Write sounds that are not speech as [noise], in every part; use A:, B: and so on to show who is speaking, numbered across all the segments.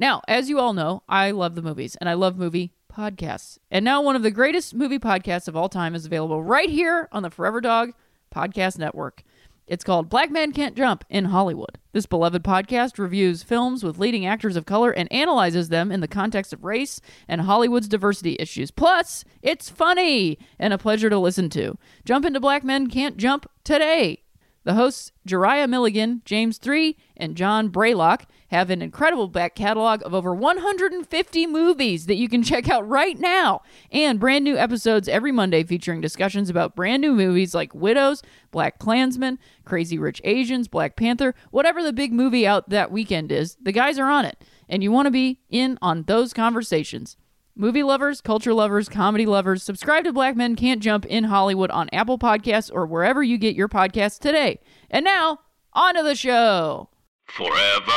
A: Now, as you all know, I love the movies and I love movie podcasts. And now one of the greatest movie podcasts of all time is available right here on the Forever Dog Podcast Network. It's called Black Men Can't Jump in Hollywood. This beloved podcast reviews films with leading actors of color and analyzes them in the context of race and Hollywood's diversity issues. Plus, it's funny and a pleasure to listen to. Jump into Black Men Can't Jump today. The hosts, Jerah Milligan, James Three, and John Braylock, have an incredible back catalog of over 150 movies that you can check out right now, and brand new episodes every Monday featuring discussions about brand new movies like Widows, BlacKkKlansman, Crazy Rich Asians, Black Panther, whatever the big movie out that weekend is, the guys are on it, and you want to be in on those conversations. Movie lovers, culture lovers, comedy lovers, subscribe to Black Men Can't Jump in Hollywood on Apple Podcasts or wherever you get your podcasts today. And now, on to the show.
B: Forever.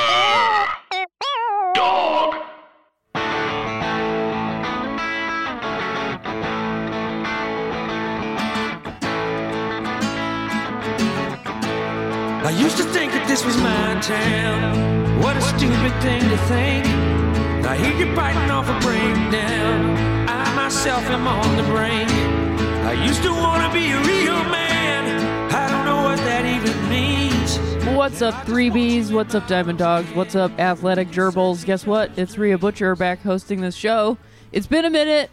B: Dog.
C: I used to think that this was my town. What a stupid thing to think. I hear you biting off a breakdown. I myself am on the brink. I used to want to be a real man. I don't know what that even means.
A: What's up, 3Bs? What's up, Diamond Dogs? What's up, Athletic Gerbils? Guess what? It's Rhea Butcher back hosting this show. It's been a minute.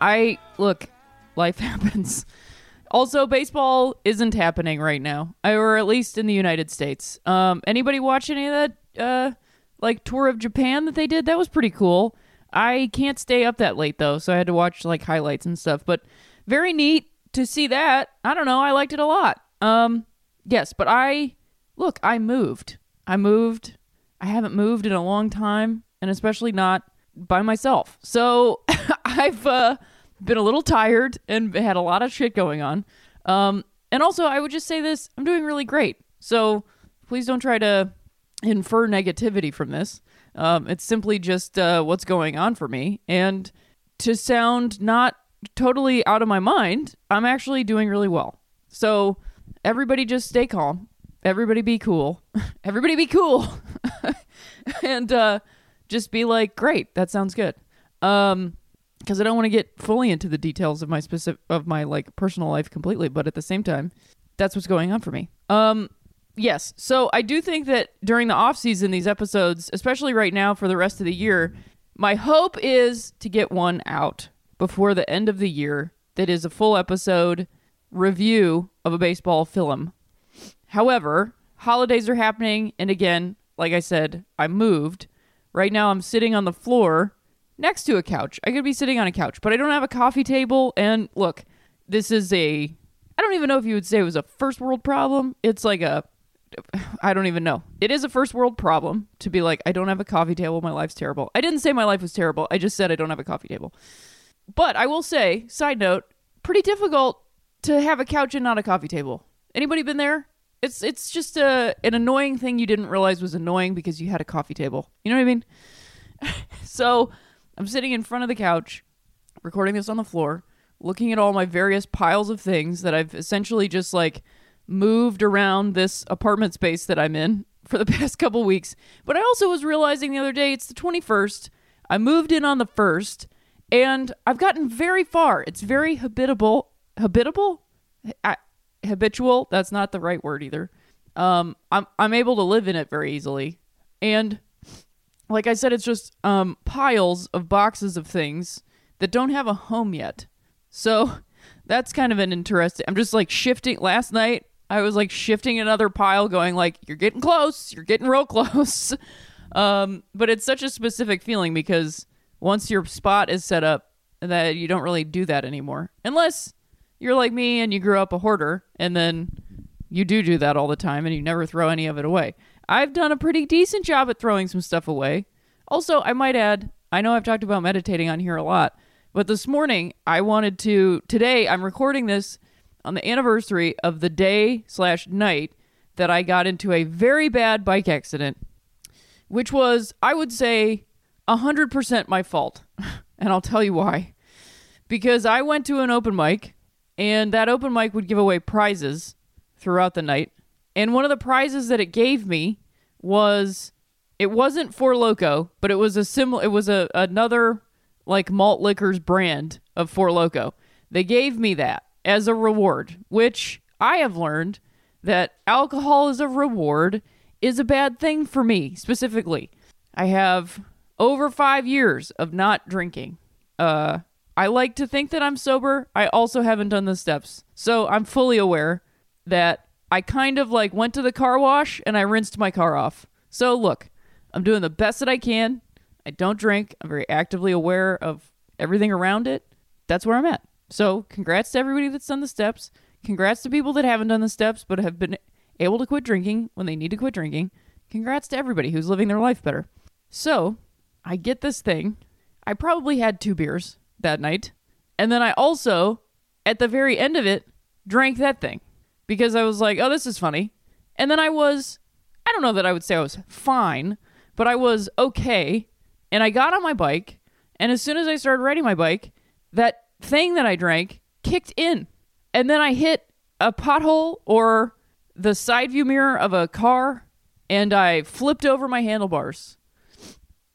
A: I look, life [laughs] happens. Also, baseball isn't happening right now, or at least in the United States. Um, anybody watch any of that, uh, like tour of Japan that they did? That was pretty cool. I can't stay up that late though, so I had to watch like highlights and stuff. But very neat to see that. I don't know. I liked it a lot. Um, yes, but I look. I moved. I moved. I haven't moved in a long time, and especially not by myself. So [laughs] I've uh, been a little tired and had a lot of shit going on. Um, and also, I would just say this: I'm doing really great. So please don't try to infer negativity from this. Um, it's simply just uh, what's going on for me. And to sound not totally out of my mind, I'm actually doing really well. So everybody just stay calm. Everybody be cool. [laughs] everybody be cool. [laughs] and uh, just be like, great, that sounds good. Um, because I don't want to get fully into the details of my specific of my like personal life completely, but at the same time, that's what's going on for me. Um, yes. So I do think that during the off season, these episodes, especially right now for the rest of the year, my hope is to get one out before the end of the year that is a full episode review of a baseball film. However, holidays are happening, and again, like I said, I moved. Right now, I'm sitting on the floor next to a couch. I could be sitting on a couch, but I don't have a coffee table. And look, this is a. I don't even know if you would say it was a first world problem. It's like a. I don't even know. It is a first world problem to be like, I don't have a coffee table. My life's terrible. I didn't say my life was terrible. I just said I don't have a coffee table. But I will say, side note, pretty difficult to have a couch and not a coffee table. Anybody been there? It's it's just a an annoying thing you didn't realize was annoying because you had a coffee table. You know what I mean? [laughs] so I'm sitting in front of the couch, recording this on the floor, looking at all my various piles of things that I've essentially just like moved around this apartment space that I'm in [laughs] for the past couple weeks. But I also was realizing the other day it's the 21st. I moved in on the 1st and I've gotten very far. It's very habitable. Habitable? I, habitual. That's not the right word either. Um, I'm I'm able to live in it very easily, and like I said, it's just um, piles of boxes of things that don't have a home yet. So [laughs] that's kind of an interesting. I'm just like shifting. Last night, I was like shifting another pile, going like, "You're getting close. You're getting real [laughs] close." um, but it's such a specific feeling because once your spot is set up, that you don't really do that anymore, unless you're like me and you grew up a hoarder, and then you do do that all the time, and you never throw any of it away. I've done a pretty decent job at throwing some stuff away. Also, I might add, I know I've talked about meditating on here a lot, but this morning I wanted to. Today I'm recording this on the anniversary of the day slash night that I got into a very bad bike accident, which was, I would say, 100% my fault. [laughs] and I'll tell you why. Because I went to an open mic, and that open mic would give away prizes throughout the night. And one of the prizes that it gave me was it wasn't Four Loco, but it was a similar it was a another like malt liquors brand of Four Loco. They gave me that as a reward, which I have learned that alcohol as a reward is a bad thing for me specifically. I have over 5 years of not drinking. Uh I like to think that I'm sober. I also haven't done the steps. So I'm fully aware that I kind of like went to the car wash and I rinsed my car off. So look, I'm doing the best that I can. I don't drink. I'm very actively aware of everything around it. That's where I'm at. So, congrats to everybody that's done the steps. Congrats to people that haven't done the steps but have been able to quit drinking when they need to quit drinking. Congrats to everybody who's living their life better. So, I get this thing. I probably had two beers that night. And then I also, at the very end of it, drank that thing because I was like, oh, this is funny. And then I was, I don't know that I would say I was fine, but I was okay. And I got on my bike. And as soon as I started riding my bike, that thing that I drank kicked in. And then I hit a pothole or the side view mirror of a car and I flipped over my handlebars.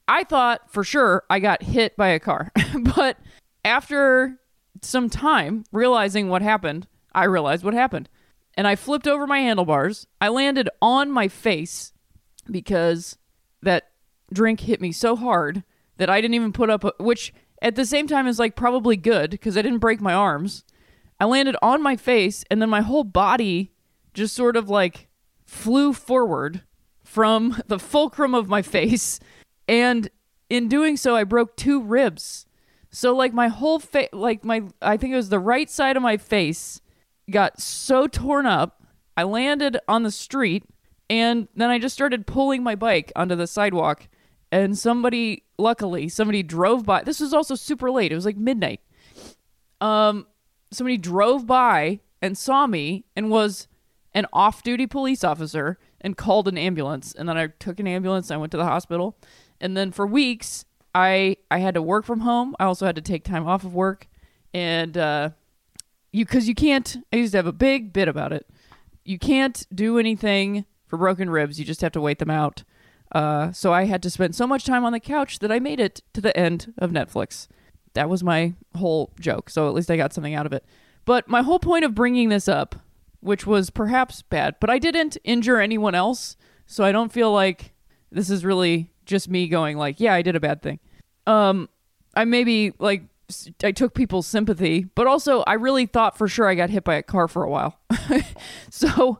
A: I thought for sure I got hit by a car. [laughs] [laughs] but after some time realizing what happened, I realized what happened. And I flipped over my handlebars. I landed on my face because that drink hit me so hard that I didn't even put up, a, which at the same time is like probably good because I didn't break my arms. I landed on my face and then my whole body just sort of like flew forward from [laughs] the fulcrum of my face. And in doing so, I broke two ribs. So like my whole face, like my, I think it was the right side of my face got so torn up. I landed on the street and then I just started pulling my bike onto the sidewalk. And somebody, luckily, somebody drove by. This was also super late. It was like midnight. Um, somebody drove by and saw me and was an off-duty police officer and called an ambulance. And then I took an ambulance. I went to the hospital. And then for weeks, I I had to work from home. I also had to take time off of work, and uh, you because you can't. I used to have a big bit about it. You can't do anything for broken ribs. You just have to wait them out. Uh, so I had to spend so much time on the couch that I made it to the end of Netflix. That was my whole joke. So at least I got something out of it. But my whole point of bringing this up, which was perhaps bad, but I didn't injure anyone else. So I don't feel like this is really just me going like, yeah, I did a bad thing. Um, I maybe like I took people's sympathy, but also I really thought for sure I got hit by a car for a while. [laughs] so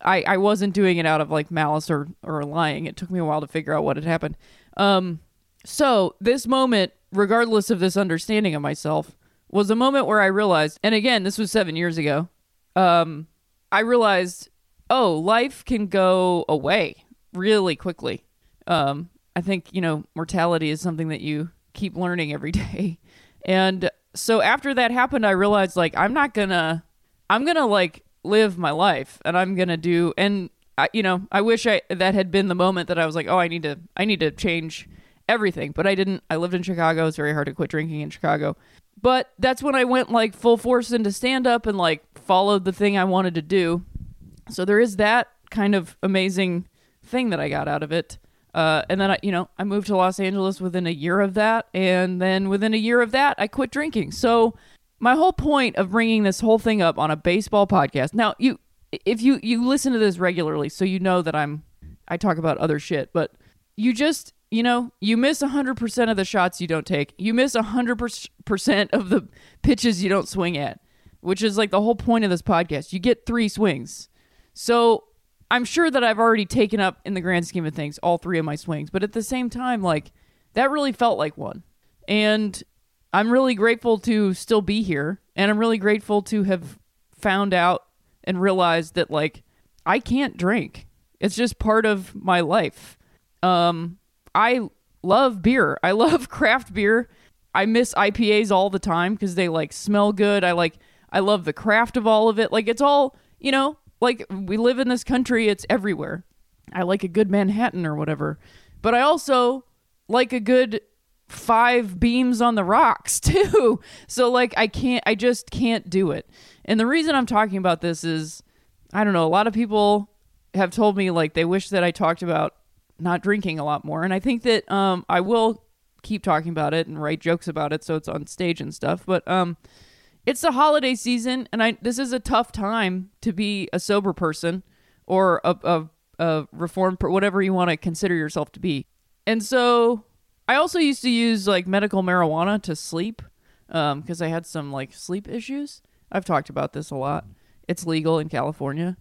A: I I wasn't doing it out of like malice or or lying. It took me a while to figure out what had happened. Um, so this moment, regardless of this understanding of myself, was a moment where I realized, and again, this was seven years ago. Um, I realized, oh, life can go away really quickly. Um, I think, you know, mortality is something that you keep learning every [laughs] day. And so after that happened, I realized like I'm not gonna, I'm gonna like live my life, and I'm gonna do. And I, you know, I wish I that had been the moment that I was like, oh, I need to, I need to change everything. But I didn't. I lived in Chicago. It's very hard to quit drinking in Chicago. But that's when I went like full force into stand up and like followed the thing I wanted to do. So there is that kind of amazing thing that I got out of it. Uh, and then I, you know, I moved to Los Angeles within a year of that, and then within a year of that, I quit drinking. So my whole point of bringing this whole thing up on a baseball podcast. Now, you, if you you listen to this regularly, so you know that I'm, I talk about other shit, but you just, you know, you miss hundred percent of the shots you don't take. You miss hundred percent of the pitches you don't swing at, which is like the whole point of this podcast. You get three swings. So I'm sure that I've already taken up in the grand scheme of things all three of my swings, but at the same time, like that really felt like one. And I'm really grateful to still be here. And I'm really grateful to have found out and realized that like I can't drink. It's just part of my life. Um I love beer. I [laughs] love craft beer. I miss IPAs all the time because they like smell good. I like I love the craft of all of it. Like it's all, you know, like we live in this country, it's everywhere. I like a good Manhattan or whatever. But I also like a good five beams on the rocks [laughs] too. So like I can't I just can't do it. And the reason I'm talking about this is I don't know, a lot of people have told me like they wish that I talked about not drinking a lot more and I think that um I will keep talking about it and write jokes about it so it's on stage and stuff, but um it's the holiday season and I this is a tough time to be a sober person or a a, a reformed whatever you want to consider yourself to be. And so I also used to use like medical marijuana to sleep um, because I had some like sleep issues. I've talked about this a lot. It's legal in California.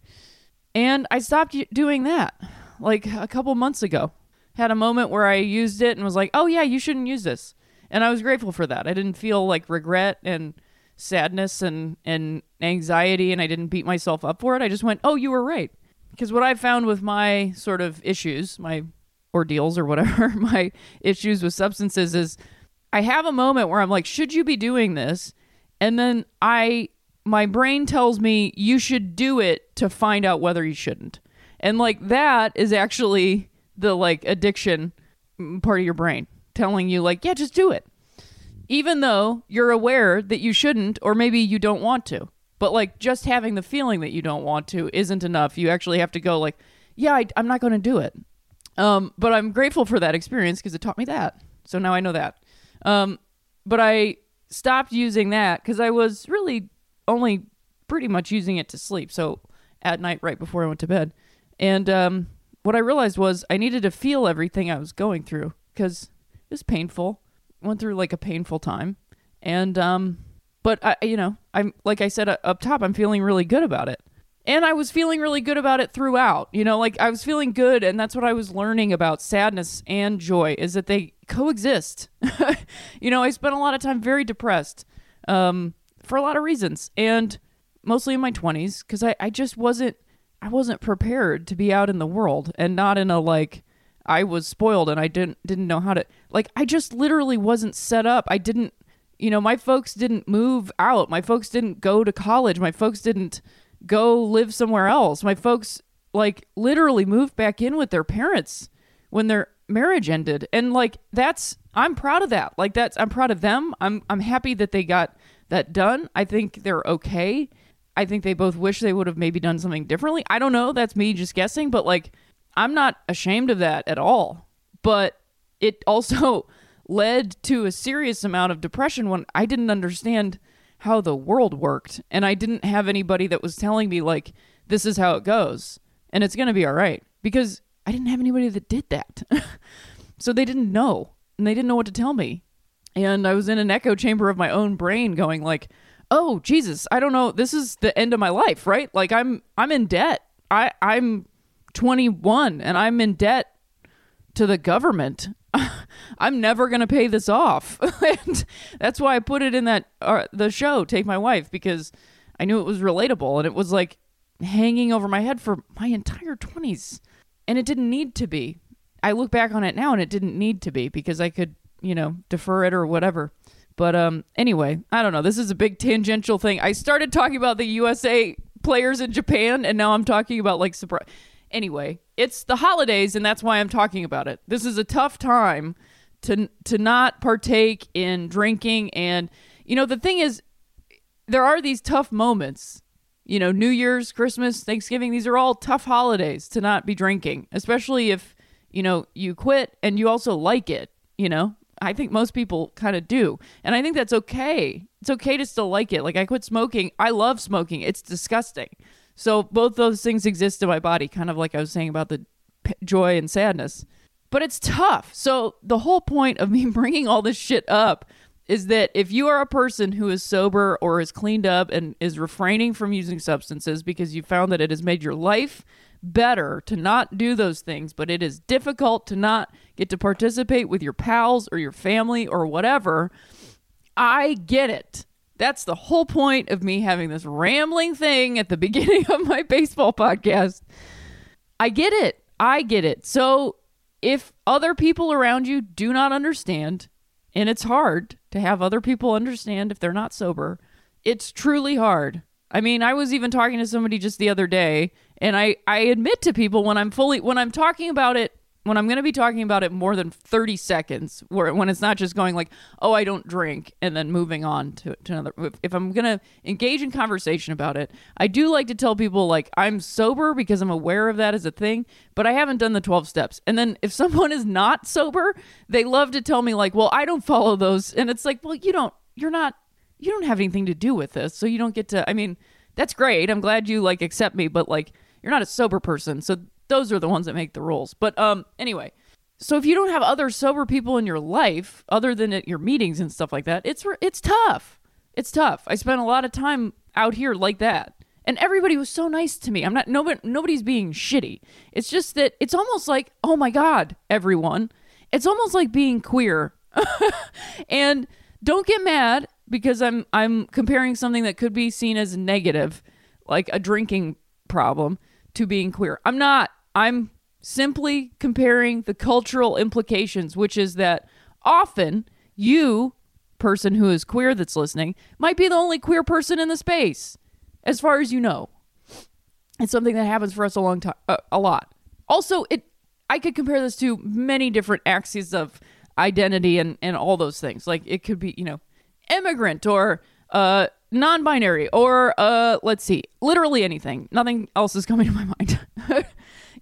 A: And I stopped doing that like a couple months ago. Had a moment where I used it and was like, oh, yeah, you shouldn't use this. And I was grateful for that. I didn't feel like regret and sadness and, and anxiety, and I didn't beat myself up for it. I just went, oh, you were right. Because what I found with my sort of issues, my ordeals or whatever, [laughs] my issues with substances is I have a moment where I'm like, should you be doing this? And then I my brain tells me you should do it to find out whether you shouldn't. And like that is actually the like addiction mm, part of your brain telling you like, yeah, just do it. Even though you're aware that you shouldn't or maybe you don't want to. But like just having the feeling that you don't want to isn't enough. You actually have to go like, yeah, I, I'm not going to do it. Um, but I'm grateful for that experience because it taught me that. So now I know that. Um, but I stopped using that because I was really only pretty much using it to sleep. So at night, right before I went to bed. And um, what I realized was I needed to feel everything I was going through because it was painful. Went through like a painful time. And, um, but I, you know, I'm, like I said uh, up top, I'm feeling really good about it and I was feeling really good about it throughout. You know, like I was feeling good, and that's what I was learning about sadness and joy is that they coexist. [laughs] you know, I spent a lot of time very depressed um, for a lot of reasons, and mostly in my twenties because I, I just wasn't I wasn't prepared to be out in the world and not in a like I was spoiled and I didn't didn't know how to like I just literally wasn't set up. I didn't you know, my folks didn't move out. My folks didn't go to college. My folks didn't go live somewhere else. My folks like literally moved back in with their parents when their marriage ended. And like that's I'm proud of that. Like that's I'm proud of them. I'm I'm happy that they got that done. I think they're okay. I think they both wish they would have maybe done something differently. I don't know, that's me just guessing, but like I'm not ashamed of that at all. But it also [laughs] led to a serious amount of depression when I didn't understand how the world worked and I didn't have anybody that was telling me like this is how it goes and it's going to be all right because I didn't have anybody that did that. [laughs] so they didn't know and they didn't know what to tell me. And I was in an echo chamber of my own brain going like, "Oh, Jesus, I don't know, this is the end of my life, right? Like I'm I'm in debt. I I'm 21 and I'm in debt to the government. [laughs] I'm never going to pay this off. [laughs] and that's why I put it in that uh, the show Take My Wife because I knew it was relatable and it was like hanging over my head for my entire 20s. And it didn't need to be. I look back on it now and it didn't need to be because I could, you know, defer it or whatever. But um anyway, I don't know. This is a big tangential thing. I started talking about the USA players in Japan and now I'm talking about like surprise. Anyway, it's the holidays and that's why I'm talking about it. This is a tough time to to not partake in drinking and you know the thing is there are these tough moments. You know new year's christmas thanksgiving these are all tough holidays to not be drinking especially if you know you quit and you also like it you know? I think most people kind of do and i think that's okay. It's okay to still like it. Like i quit smoking. I love smoking. It's disgusting so both those things exist in my body kind of like i was saying about the p- joy and sadness but it's tough. So the whole point of me [laughs] bringing all this shit up is that if you are a person who is sober or is cleaned up and is refraining from using substances because you found that it has made your life better to not do those things, but it is difficult to not get to participate with your pals or your family or whatever, I get it. That's the whole point of me having this rambling thing at the [laughs] beginning of my baseball podcast. I get it. I get it. So if other people around you do not understand, and it's hard to have other people understand if they're not sober, it's truly hard. I mean, I was even talking to somebody just the other day, and I, I admit to people when I'm fully, when I'm talking about it when I'm going to be talking about it more than 30 seconds, where when it's not just going like, oh, I don't drink, and then moving on to, to another. If, if I'm going to engage in conversation about it, I do like to tell people like I'm sober because I'm aware of that as a thing, but I haven't done the 12 steps. And then if [laughs] someone is not sober, they love to tell me like, well, I don't follow those, and it's like, well, you don't, you're not, you don't have anything to do with this, so you don't get to. I mean, that's great. I'm glad you like accept me, but like you're not a sober person, so those are the ones that make the rules. But um, anyway, so if you don't have other sober people in your life other than at your meetings and stuff like that, it's it's tough. It's tough. I spent a lot of time out here like that. And everybody was so nice to me. I'm not nobody nobody's being shitty. It's just that it's almost like, "Oh my god, everyone." It's almost like being queer. [laughs] and don't get mad because I'm I'm comparing something that could be seen as negative, like a drinking problem to being queer. I'm not. I'm simply comparing the cultural implications, which is that often you, person who is queer that's listening, might be the only queer person in the space, as far as you know. It's something that happens for us a long time, uh, a lot. Also, it I could compare this to many different axes of identity and and all those things. Like it could be, you know, immigrant or uh non-binary or uh let's see literally anything nothing else is coming to my mind [laughs]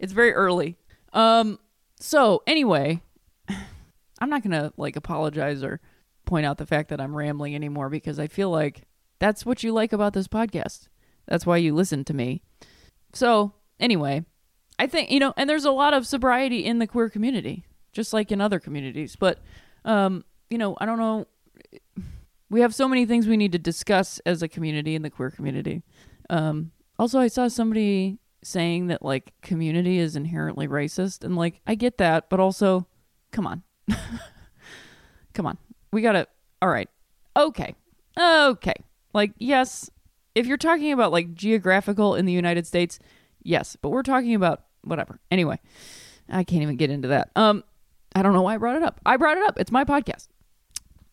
A: it's very early. Um so anyway i'm not gonna like apologize or point out the fact that i'm rambling anymore because i feel like that's what you like about this podcast. That's why you listen to me. So anyway i think you know and there's a lot of sobriety in the queer community just like in other communities. But um you know i don't know. We have so many things we need to discuss as a community in the queer community. Um, also, I saw somebody saying that like community is inherently racist, and like I get that, but also, come on, [laughs] come on, we gotta. All right, okay, okay. Like yes, if you're talking about like geographical in the United States, yes, but we're talking about whatever. Anyway, I can't even get into that. Um, I don't know why I brought it up. I brought it up. It's my podcast.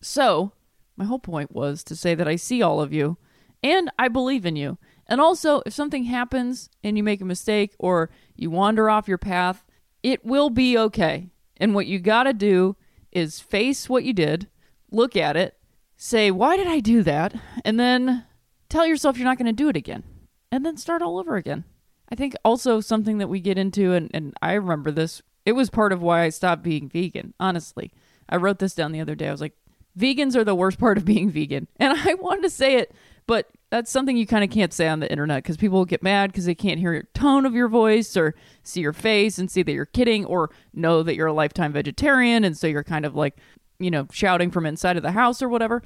A: So my whole point was to say that I see all of you and I believe in you. And also, if something happens and you make a mistake or you wander off your path, it will be okay. And what you got to do is face what you did, look at it, say, Why did I do that? And then tell yourself you're not going to do it again. And then start all over again. I think also something that we get into, and, and I remember this, it was part of why I stopped being vegan, honestly. I wrote this down the other day. I was like, Vegans are the worst part of being vegan. And [laughs] I wanted to say it, but that's something you kind of can't say on the internet because people will get mad because they can't hear your tone of your voice or see your face and see that you're kidding or know that you're a lifetime vegetarian. And so you're kind of like, you know, shouting from inside of the house or whatever.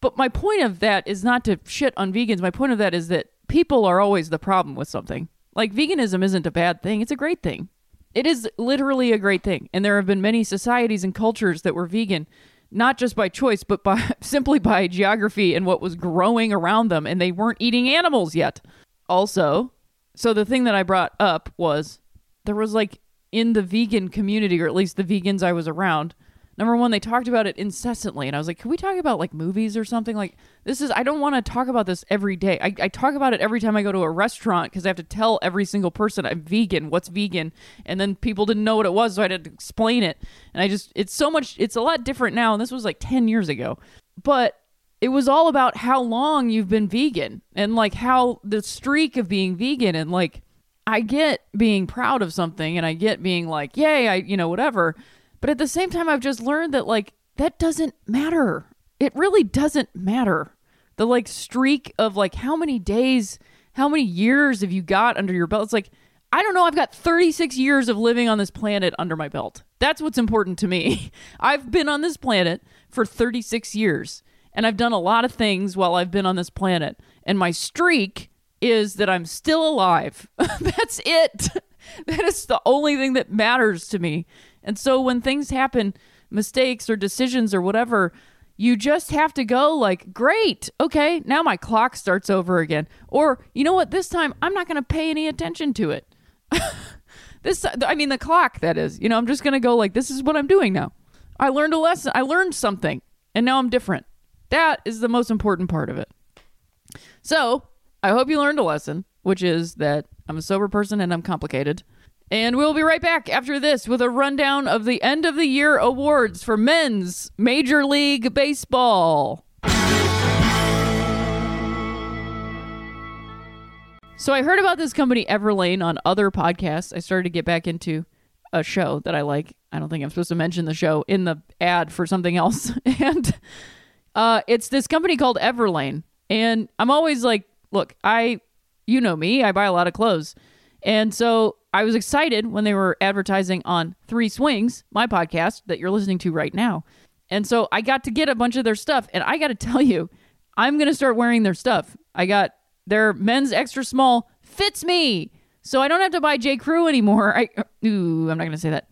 A: But my point of that is not to shit on vegans. My point of that is that people are always the problem with something. Like veganism isn't a bad thing, it's a great thing. It is literally a great thing. And there have been many societies and cultures that were vegan not just by choice, but by [laughs] simply by geography and what was growing around them, and they weren't eating animals yet. Also, so the thing that I brought up was there was like in the vegan community, or at least the vegans I was around, number one, they talked about it incessantly. And I was like, can we talk about like movies or something? Like, this is, I don't want to talk about this every day. I, I talk about it every time I go to a restaurant because I have to tell every single person I'm vegan, what's vegan. And then people didn't know what it was. So I had to explain it. And I just, it's so much, it's a lot different now. And this was like 10 years ago. But it was all about how long you've been vegan and like how the streak of being vegan and like, I get being proud of something and I get being like, yay, I, you know, whatever but at the same time, I've just learned that, like, that doesn't matter. It really doesn't matter. The, like, streak of, like, how many days, how many years have you got under your belt? It's like, I don't know. I've got 36 years of living on this planet under my belt. That's what's important to me. [laughs] I've been on this planet for 36 years, and I've done a lot of things while I've been on this planet. And my streak is that I'm still alive. [laughs] That's it. [laughs] that is the only thing that matters to me. And so when things happen, mistakes or decisions or whatever, you just have to go like, great, okay, now my clock starts over again. Or, you know what, this time I'm not going to pay any attention to it. [laughs] This, I mean, the clock, that is. You know, I'm just going to go like, this is what I'm doing now. I learned a lesson. I learned something, and now I'm different. That is the most important part of it. So, I hope you learned a lesson, which is that I'm a sober person and I'm complicated. And we'll be right back after this with a rundown of the end of the year awards for men's Major League Baseball. So I heard about this company Everlane on other podcasts. I started to get back into a show that I like. I don't think I'm supposed to mention the show in the ad for something else. [laughs] and uh, it's this company called Everlane. And I'm always like, look, I, you know me, I buy a lot of clothes. And so I was excited when they were advertising on Three Swings, my podcast that you're listening to right now. And so I got to get a bunch of their stuff. And I got to tell you, I'm going to start wearing their stuff. I got their men's extra small fits me. So I don't have to buy J. Crew anymore. I uh, ooh, I'm not gonna say that.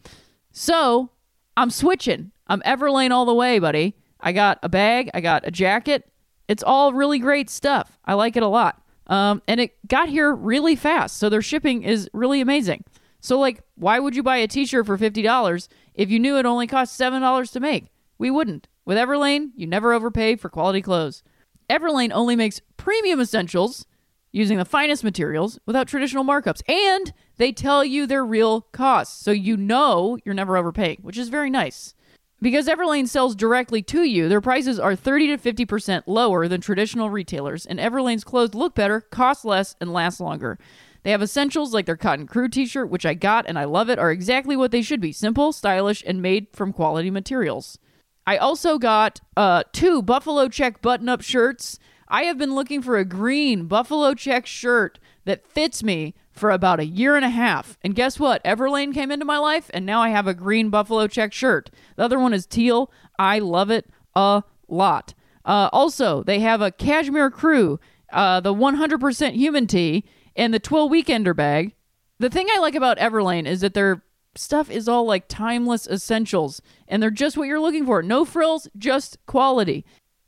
A: So I'm switching. I'm Everlane all the way, buddy. I got a bag, I got a jacket. It's all really great stuff. I like it a lot. Um, and it got here really fast. So their shipping is really amazing. So like, why would you buy a t-shirt for fifty dollars if you knew it only cost seven dollars to make? We wouldn't. With Everlane, you never overpay for quality clothes. Everlane only makes premium essentials using the finest materials without traditional markups. And they tell you their real costs. So you know you're never overpaying, which is very nice. Because Everlane sells directly to you, their prices are 30 to 50% lower than traditional retailers, and Everlane's clothes look better, cost less, and last longer. They have essentials like their Cotton Crew t shirt, which I got and I love it, are exactly what they should be simple, stylish, and made from quality materials. I also got uh, two Buffalo Check button up shirts. I have been looking for a green Buffalo Check shirt that fits me for about a year and a half. And guess what? Everlane came into my life, and now I have a green Buffalo Check shirt. The other one is teal. I love it a lot. Uh, also, they have a Cashmere Crew, uh, the 100% human tee, and the Twill Weekender bag. The thing I like about Everlane is that their stuff is all like timeless essentials, and they're just what you're looking for. No frills, just quality.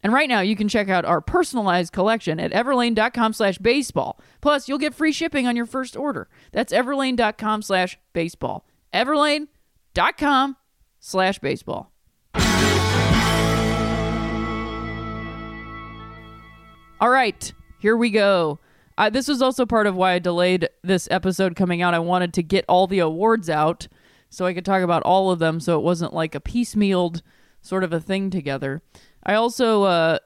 A: And right now, you can check out our personalized collection at everlane.com slash baseball. Plus, you'll get free shipping on your first order. That's everlane.com slash baseball. everlane.com slash baseball. All right, here we go. Uh, this was also part of why I delayed this episode coming out. I wanted to get all the awards out so I could talk about all of them so it wasn't like a piecemealed sort of a thing together. I also uh,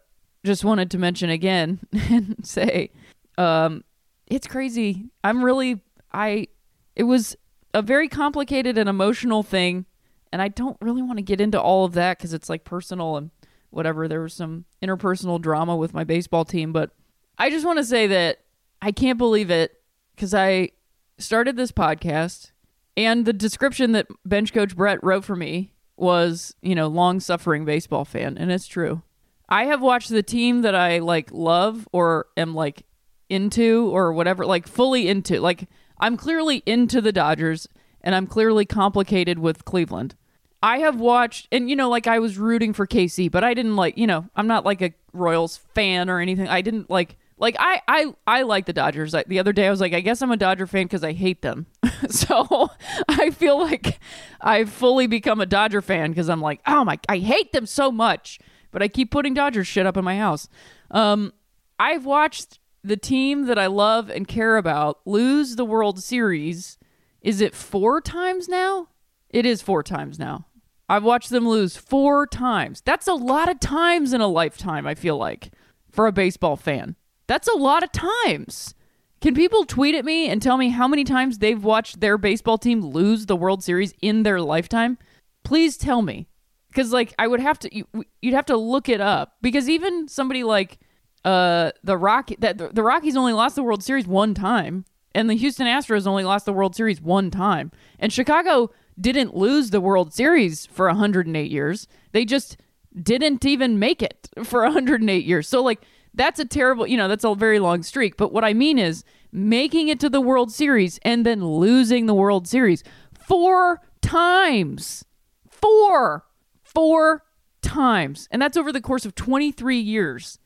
A: just wanted to mention again [laughs] and say um, it's crazy. I'm really, I, it was a very complicated and emotional thing. And I don't really want to get into all of that because it's like personal and whatever. There was some interpersonal drama with my baseball team, but I just want to say that I can't believe it because I started this podcast and the description that bench coach Brett wrote for me was, you know, long suffering baseball fan. And it's true. I have watched the team that I like love or am like into or whatever, like fully into. Like I'm clearly into the Dodgers and I'm clearly complicated with Cleveland. I have watched, and you know, like I was rooting for KC, but I didn't like, you know, I'm not like a Royals fan or anything. I didn't like like I I I like the Dodgers. I, the other day I was like, I guess I'm a Dodger fan because I hate them. [laughs] so I feel like I've fully become a Dodger fan because I'm like, oh my, I hate them so much, but I keep putting Dodger shit up in my house. Um, I've watched the team that I love and care about lose the World Series. Is it four times now? It is four times now. I've watched them lose four times. That's a lot of times in a lifetime, I feel like, for a baseball fan. That's a lot of times. Can people tweet at me and tell me how many times they've watched their baseball team lose the World Series in their lifetime? Please tell me. Cuz like I would have to you, you'd have to look it up because even somebody like uh the Rocky that the Rockies only lost the World Series one time and the Houston Astros only lost the World Series one time. And Chicago didn't lose the World Series for 108 years. They just didn't even make it for 108 years. So like that's a terrible, you know, that's a very long streak. But what I mean is making it to the World Series and then losing the World Series four times. Four. Four times. And that's over the course of 23 years.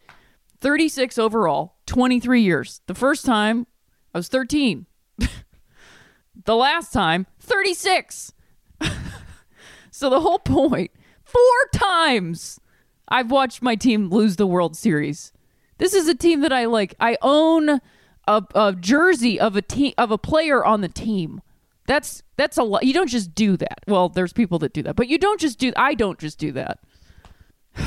A: 36 overall, 23 years. The first time I was 13. [laughs] The last time, 36. [laughs] so the whole point, four times I've watched my team lose the World Series. This is a team that I like. I own a, a jersey of a team of a player on the team. That's that's a lot. You don't just do that. Well, there's people that do that, but you don't just do. I don't just do that. [sighs]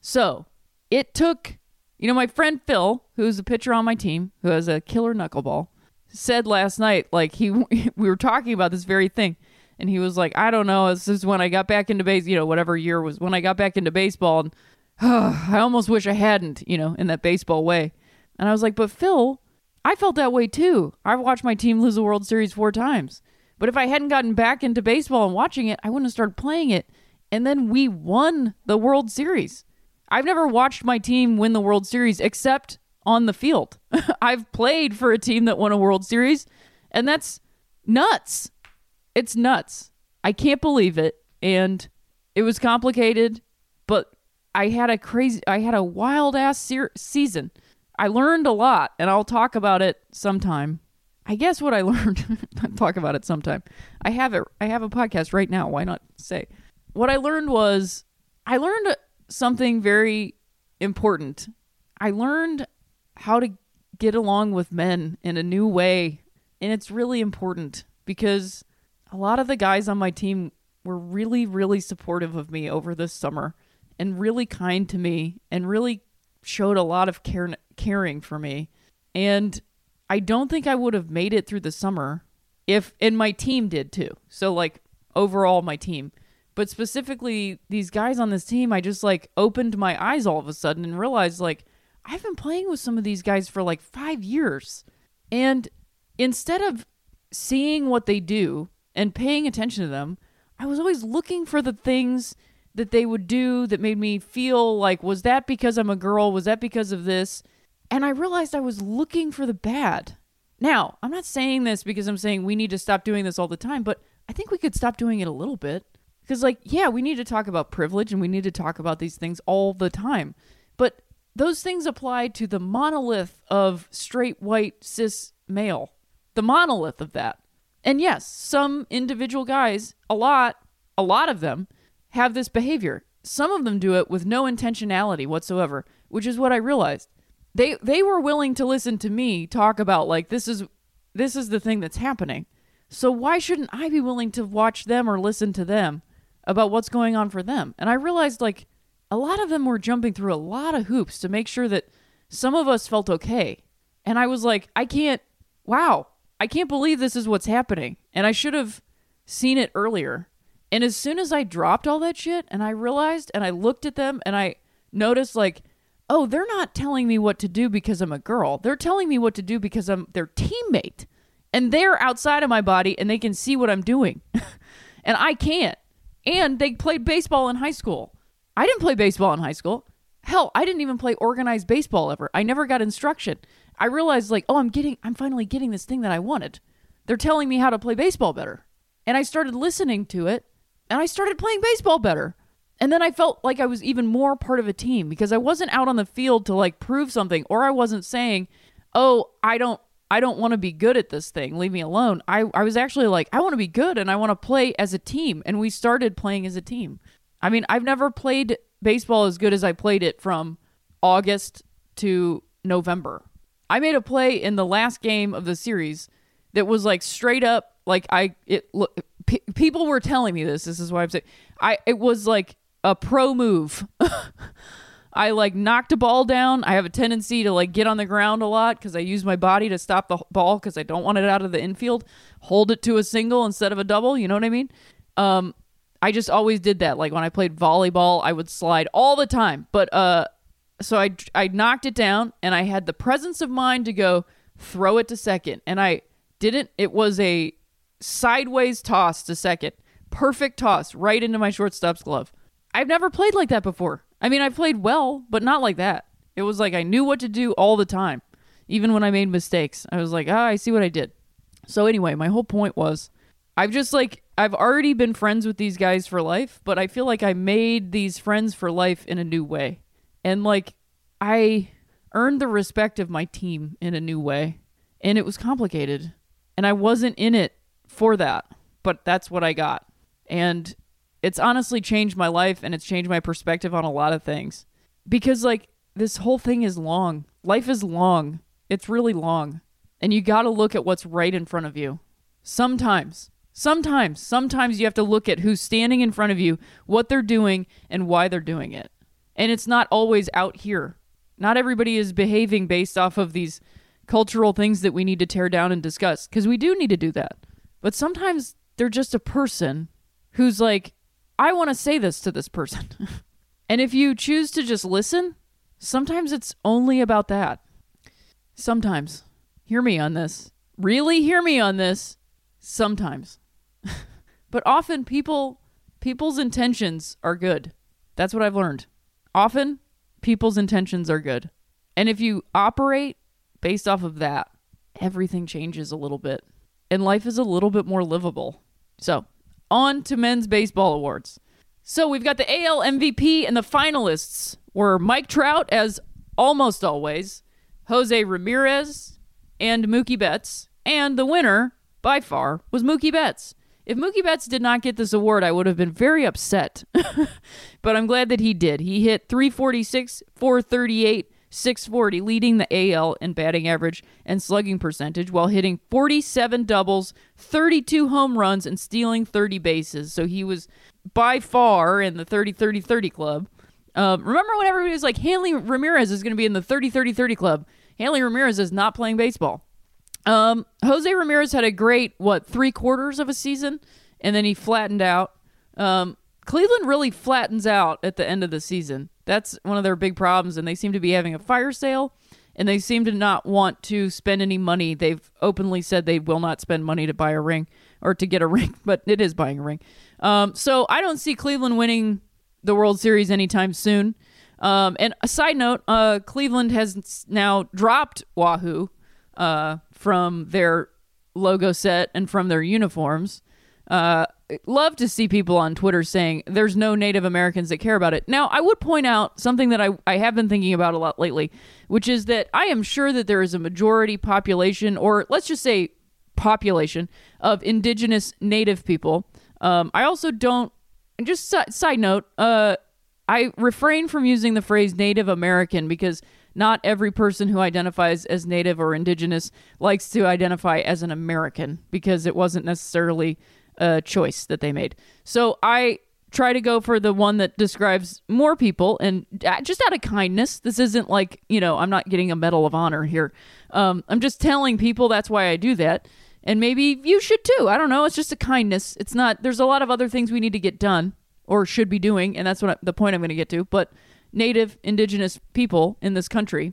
A: So it took, you know, my friend Phil, who's a pitcher on my team, who has a killer knuckleball, said last night, like he, [laughs] we were talking about this very thing, and he was like, I don't know, this is when I got back into base, you know, whatever year was when I got back into baseball, and [sighs] I almost wish I hadn't, you know, in that baseball way. And I was like, but Phil, I felt that way too. I've watched my team lose the World Series four times. But if I hadn't gotten back into baseball and watching it, I wouldn't have started playing it. And then we won the World Series. I've never watched my team win the World Series except on the field. [laughs] I've played for a team that won a World Series, and that's nuts. It's nuts. I can't believe it. And it was complicated, but I had a crazy, I had a wild ass se- season. I learned a lot, and I'll talk about it sometime. I guess what I [laughs] learned, talk about it sometime. I have it. I have a podcast right now. Why not say? What I learned was, I learned something very important. I learned how to get along with men in a new way, and it's really important because a lot of the guys on my team were really, really supportive of me over this summer and really kind to me and really showed a lot of care, caring for me. And I don't think I would have made it through the summer if, and my team did too. So, like, overall, my team. But specifically, these guys on this team, I just like opened my eyes all of a sudden and realized, like, I've been playing with some of these guys for like five years. And instead of seeing what they do and paying attention to them, I was always looking for the things that they would do that made me feel like, was that because I'm a girl? Was that because of this? And I realized I was looking for the bad. Now, I'm not saying this because I'm saying we need to stop doing this all the time, but I think we could stop doing it a little bit. Because, like, yeah, we need to talk about privilege and we need to talk about these things all the time. But those things apply to the monolith of straight, white, cis male. The monolith of that. And yes, some individual guys, a lot, a lot of them, have this behavior. Some of them do it with no intentionality whatsoever, which is what I realized. They they were willing to listen to me talk about like this is this is the thing that's happening. So why shouldn't I be willing to watch them or listen to them about what's going on for them? And I realized like a lot of them were jumping through a lot of hoops to make sure that some of us felt okay. And I was like, I can't wow, I can't believe this is what's happening. And I should have seen it earlier. And as soon as I dropped all that shit and I realized and I looked at them and I noticed like, oh, they're not telling me what to do because I'm a girl. They're telling me what to do because I'm their teammate. And they're outside of my body and they can see what I'm doing. [laughs] and I can't. And they played baseball in high school. I didn't play baseball in high school. Hell, I didn't even play organized baseball ever. I never got instruction. I realized like, oh, I'm getting I'm finally getting this thing that I wanted. They're telling me how to play baseball better. And I started listening to it and I started playing baseball better. And then I felt like I was even more part of a team because I wasn't out on the field to like prove something or I wasn't saying, "Oh, I don't I don't want to be good at this thing. Leave me alone." I I was actually like, "I want to be good and I want to play as a team." And we started playing as a team. I mean, I've never played baseball as good as I played it from August to November. I made a play in the last game of the series that was like straight up like I it look p- people were telling me this. This is why I'm saying I it was like a pro move. [laughs] I like knocked a ball down. I have a tendency to like get on the ground a lot because I use my body to stop the ball because I don't want it out of the infield. Hold it to a single instead of a double. You know what I mean? Um, I just always did that. Like when I played volleyball, I would slide all the time. But uh, so I I knocked it down and I had the presence of mind to go throw it to second, and I didn't. It was a sideways toss to second, perfect toss right into my shortstop's glove. I've never played like that before. I mean, I played well, but not like that. It was like I knew what to do all the time, even when I made mistakes. I was like, ah, I see what I did. So anyway, my whole point was, I've just like I've already been friends with these guys for life, but I feel like I made these friends for life in a new way. And like I earned the respect of my team in a new way. And it was complicated. And I wasn't in it for that, but that's what I got. And it's honestly changed my life and it's changed my perspective on a lot of things. Because, like, this whole thing is long. Life is long. It's really long. And you got to look at what's right in front of you. Sometimes, sometimes, sometimes you have to look at who's standing in front of you, what they're doing, and why they're doing it. And it's not always out here. Not everybody is behaving based off of these cultural things that we need to tear down and discuss, because we do need to do that. But sometimes they're just a person who's like, I want to say this to this person. [laughs] and if you choose to just listen, sometimes it's only about that. Sometimes. Hear me on this. Really hear me on this. Sometimes. [laughs] but often people people's intentions are good. That's what I've learned. Often people's intentions are good. And if you operate based off of that, everything changes a little bit. And life is a little bit more livable. So, on to men's baseball awards. So, we've got the AL MVP and the finalists were Mike Trout, as almost always, Jose Ramirez, and Mookie Betts. And the winner, by far, was Mookie Betts. If Mookie Betts did not get this award, I would have been very upset. [laughs] but I'm glad that he did. He hit 346, 438, 640, leading the AL in batting average and slugging percentage while hitting 47 doubles, 32 home runs, and stealing 30 bases. So he was by far in the 30 30 30 club. Uh, remember when everybody was like, Hanley Ramirez is going to be in the 30 30 30 club? Hanley Ramirez is not playing baseball. Um, Jose Ramirez had a great, what, three quarters of a season, and then he flattened out. Um, Cleveland really flattens out at the end of the season. That's one of their big problems, and they seem to be having a fire sale, and they seem to not want to spend any money. They've openly said they will not spend money to buy a ring or to get a [laughs] ring, but it is buying a ring. Um, so I don't see Cleveland winning the World Series anytime soon. Um, and a side note, uh, Cleveland has now dropped Wahoo uh, from their logo set and from their uniforms. Uh, love to see people on Twitter saying there's no Native Americans that care about it. Now, I would point out something that I, I have been thinking about a lot lately, which is that I am sure that there is a majority population, or let's just say population, of indigenous Native people. Um, I also don't, just side note, uh, I refrain from using the phrase Native American because not every person who identifies as Native or Indigenous likes to identify as an American because it wasn't necessarily a choice that they made. So I try to go for the one that describes more people and uh, just out of kindness. This isn't like, you know, I'm not getting a Medal of Honor here. Um, I'm just telling people that's why I do that. And maybe you should too. I don't know. It's just a kindness. It's not, there's a lot of other things we need to get done or should be doing, and that's what I, the point I'm going to get to. But native indigenous people in this country,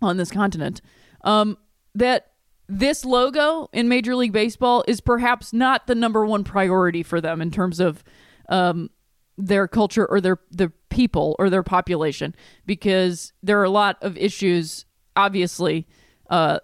A: on this continent, um, that this logo in Major League Baseball is perhaps not the number one priority for them in terms of um, their culture or their the people or their population, because there are a lot of issues, obviously, uh,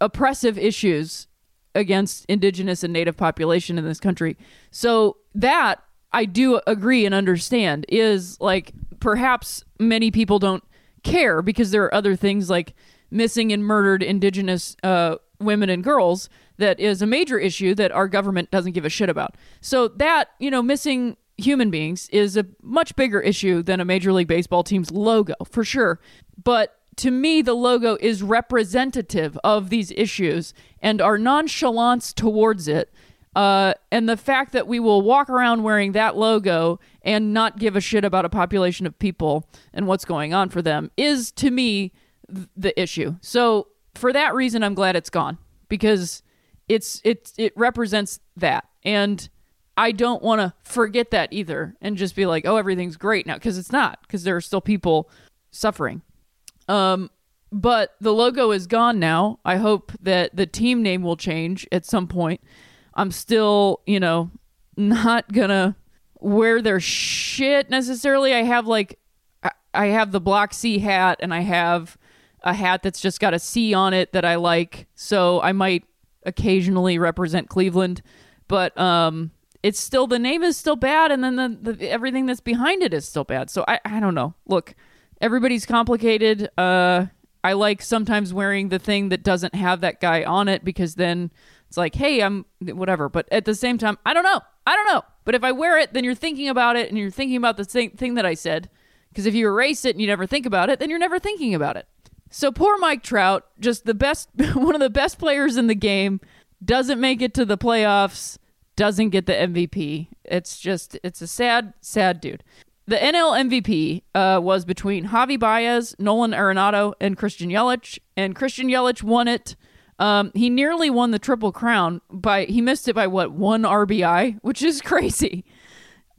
A: oppressive issues against indigenous and native population in this country. So that I do agree and understand is like perhaps many people don't care because there are other things like missing and murdered indigenous uh, women and girls that is a major issue that our government doesn't give a shit about. So that, you know, missing human beings is a much bigger issue than a Major League Baseball team's logo, for sure. But to me, the logo is representative of these issues, and our nonchalance towards it uh, and the fact that we will walk around wearing that logo and not give a shit about a population of people and what's going on for them is, to me, th- the issue. So for that reason, I'm glad it's gone because it's it it represents that, and I don't want to forget that either, and just be like, oh, everything's great now because it's not because there are still people suffering. Um, but the logo is gone now. I hope that the team name will change at some point I'm still, you know, not gonna wear their shit necessarily. I have like, I have the block C hat and I have a hat that's just got a C on it that I like. So I might occasionally represent Cleveland, but um, it's still the name is still bad, and then the, the everything that's behind it is still bad. So I I don't know. Look, everybody's complicated. Uh, I like sometimes wearing the thing that doesn't have that guy on it because then It's like, hey, I'm whatever. But at the same time, I don't know. I don't know. But if I wear it, then you're thinking about it and you're thinking about the same thing that I said. Because if you erase it and you never think about it, then you're never thinking about it. So poor Mike Trout, just the best, [laughs] one of the best players in the game, doesn't make it to the playoffs, doesn't get the MVP. It's just, it's a sad, sad dude. The NL MVP uh, was between Javi Baez, Nolan Arenado, and Christian Yelich, and Christian Yelich won it. Um, he nearly won the triple crown by he missed it by what one RBI, which is [laughs] crazy.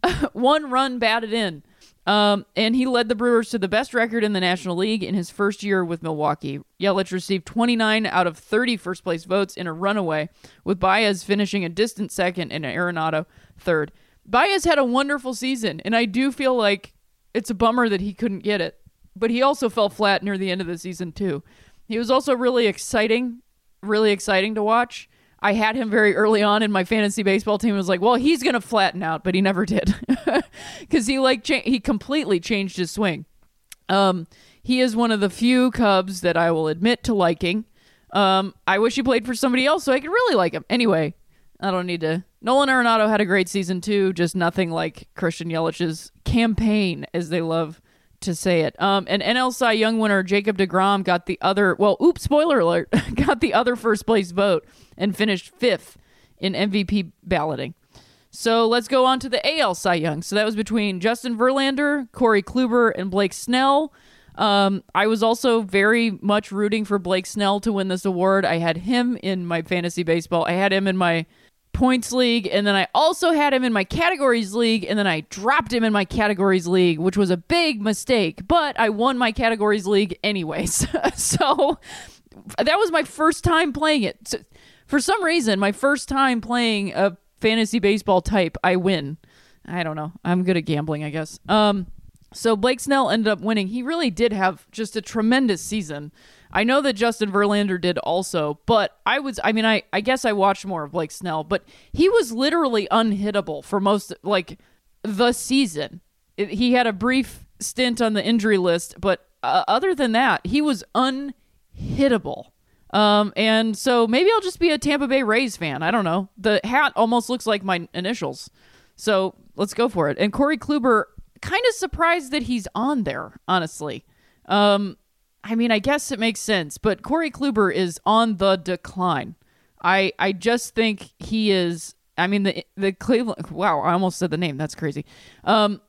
A: [laughs] one run batted in. Um, and he led the Brewers to the best record in the National League in his first year with Milwaukee. Yelich received 29 out of 30 first place votes in a runaway, with Baez finishing a distant second and Arenado third. Baez had a wonderful season, and I do feel like it's a bummer that he couldn't get it. But he also fell flat near the end of the season, too. He was also really exciting, really exciting to watch. I had him very early on in my fantasy baseball team. I was like, well, he's going to flatten out, but he never did [laughs] because he like cha- he completely changed his swing. Um, he is one of the few Cubs that I will admit to liking. Um, I wish he played for somebody else so I could really like him. Anyway, I don't need to. Nolan Arenado had a great season too, just nothing like Christian Yelich's campaign, as they love to say it. Um, and NL Cy Young winner Jacob DeGrom got the other. Well, oops, spoiler alert, [laughs] got the other first place vote and finished fifth in MVP balloting. So let's go on to the AL Cy Young. So that was between Justin Verlander, Corey Kluber, and Blake Snell. Um, I was also very much rooting for Blake Snell to win this award. I had him in my fantasy baseball. I had him in my points league, and then I also had him in my categories league, and then I dropped him in my categories league, which was a big mistake. But I won my categories league anyways. [laughs] so that was my first time playing it. So, for some reason, my first time playing a fantasy baseball type, I win. I don't know. I'm good at gambling, I guess. Um, so Blake Snell ended up winning. He really did have just a tremendous season. I know that Justin Verlander did also, but I was I mean I I guess I watched more of Blake Snell, but he was literally unhittable for most like the season. It, he had a brief stint on the injury list, but uh, other than that, he was unhittable. Um, and so maybe I'll just be a Tampa Bay Rays fan. I don't know. The hat almost looks like my initials. So let's go for it. And Corey Kluber, kind of surprised that he's on there, honestly. Um, I mean, I guess it makes sense, but Corey Kluber is on the decline. I I just think he is. I mean, the the Cleveland. Wow, I almost said the name. That's crazy. Um,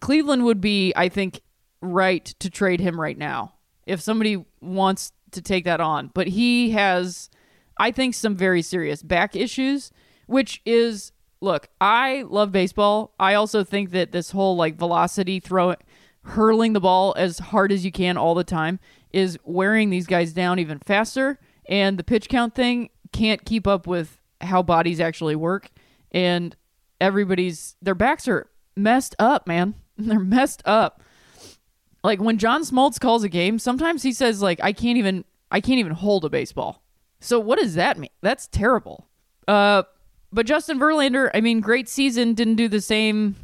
A: Cleveland would be, I think, right to trade him right now if somebody wants to take that on. But he has, I think, some very serious back issues, which is look, I love baseball. I also think that this whole like velocity throw hurling the ball as hard as you can all the time is wearing these guys down even faster and the pitch count thing can't keep up with how bodies actually work and everybody's their backs are messed up, man. [laughs] They're messed up. Like when John Smoltz calls a game, sometimes he says like I can't even I can't even hold a baseball. So what does that mean? That's terrible. Uh but Justin Verlander, I mean, great season, didn't do the same.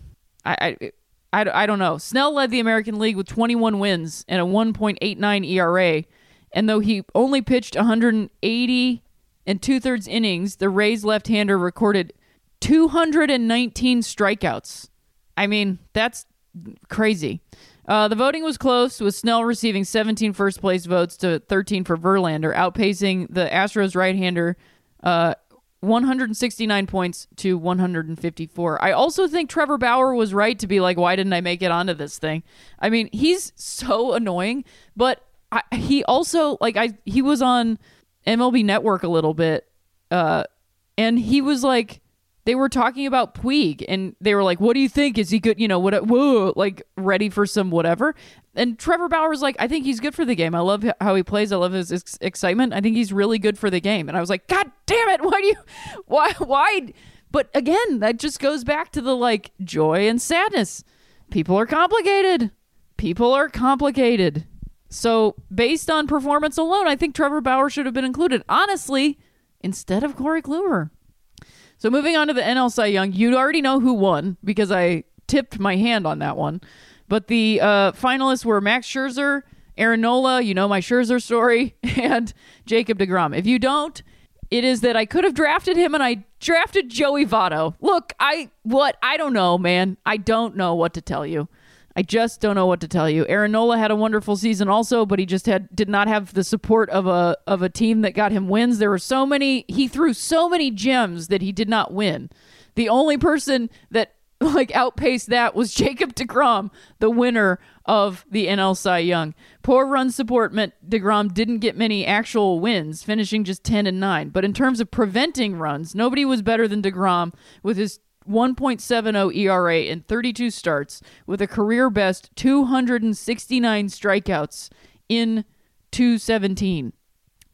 A: I, I, I, I don't know. Snell led the American League with 21 wins and a 1.89 ERA. And though he only pitched 180 and two thirds innings, the Rays left hander recorded 219 strikeouts. I mean, that's crazy. Uh, the voting was close, with Snell receiving 17 first place votes to 13 for Verlander, outpacing the Astros right hander uh, 169 points to 154. I also think Trevor Bauer was right to be like, why didn't I make it onto this thing? I mean, he's so annoying, but I, he also like I he was on MLB Network a little bit, uh, and he was like, they were talking about Puig, and they were like, "What do you think? Is he good? You know, what? Whoa, like ready for some whatever." And Trevor Bauer's like, "I think he's good for the game. I love how he plays. I love his ex- excitement. I think he's really good for the game." And I was like, "God damn it! [laughs] Why do you? Why? Why?" But again, that just goes back to the like joy and sadness. People are complicated. People are complicated. So, based on performance alone, I think Trevor Bauer should have been included. Honestly, instead of Corey Kluber. So moving on to the NL Cy Young, you already know who won because I tipped my hand on that one. But the uh, finalists were Max Scherzer, Aaron Nola, you know my Scherzer story, [laughs] and Jacob DeGrom. If you don't, It is that I could have drafted him and I drafted Joey Votto. Look, I what I don't know, man. I don't know what to tell you. I just don't know what to tell you. Aaron Nola had a wonderful season also, but he just had did not have the support of a of a team that got him wins. There were so many he threw so many gems that he did not win. The only person that [laughs] like outpaced that was Jacob DeGrom, the winner of the NL Cy Young. Poor run support meant DeGrom didn't get many actual wins, finishing just 10 and 9. But in terms of preventing runs, nobody was better than DeGrom with his 1.70 ERA in 32 starts with a career best 269 strikeouts in 217.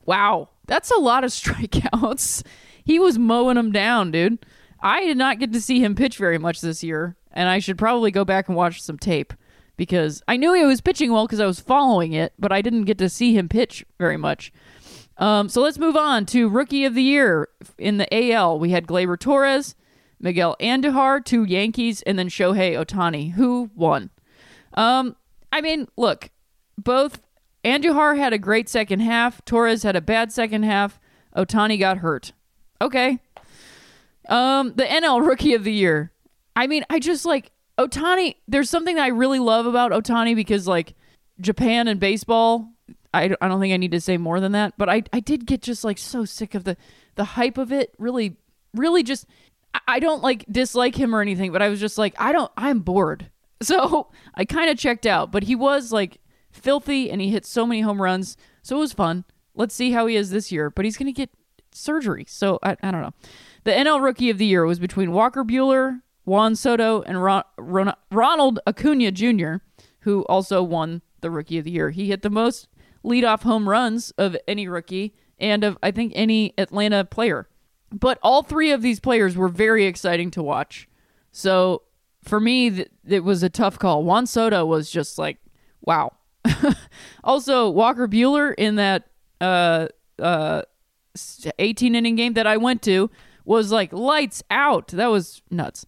A: Wow, that's a lot of [laughs] strikeouts. He was mowing them down, dude. I did not get to see him pitch very much this year, and I should probably go back and watch some tape because I knew he was pitching well because I was following it, but I didn't get to see him pitch very much. Um, so let's move on to Rookie of the Year in the AL. We had Gleyber Torres, Miguel Andujar, two Yankees, and then Shohei Ohtani, who won. Um, I mean, look, both Andujar had a great second half, Torres had a bad second half, Ohtani got hurt. Okay. Um, the NL Rookie of the Year. I mean, I just like Ohtani. There's something that I really love about Ohtani because like Japan and baseball. I, I don't think I need to say more than that, but I, I did get just like so sick of the the hype of it. Really, really just I don't like dislike him or anything, but I was just like, I don't, I'm bored. [laughs] So I kind of checked out, but he was like filthy and he hit so many home runs. So it was fun. Let's see how he is this year, but he's going to get surgery. So I, I don't know. The NL Rookie of the Year was between Walker Buehler, Juan Soto, and Ron, Ron, Ronald Acuna Jr., who also won the Rookie of the Year. He hit the most leadoff home runs of any rookie and of, I think, any Atlanta player. But all three of these players were very exciting to watch. So for me, th- it was a tough call. Juan Soto was just like, wow. [laughs] also, Walker Buehler in that uh, uh, 18 inning game that I went to was like lights out. That was nuts.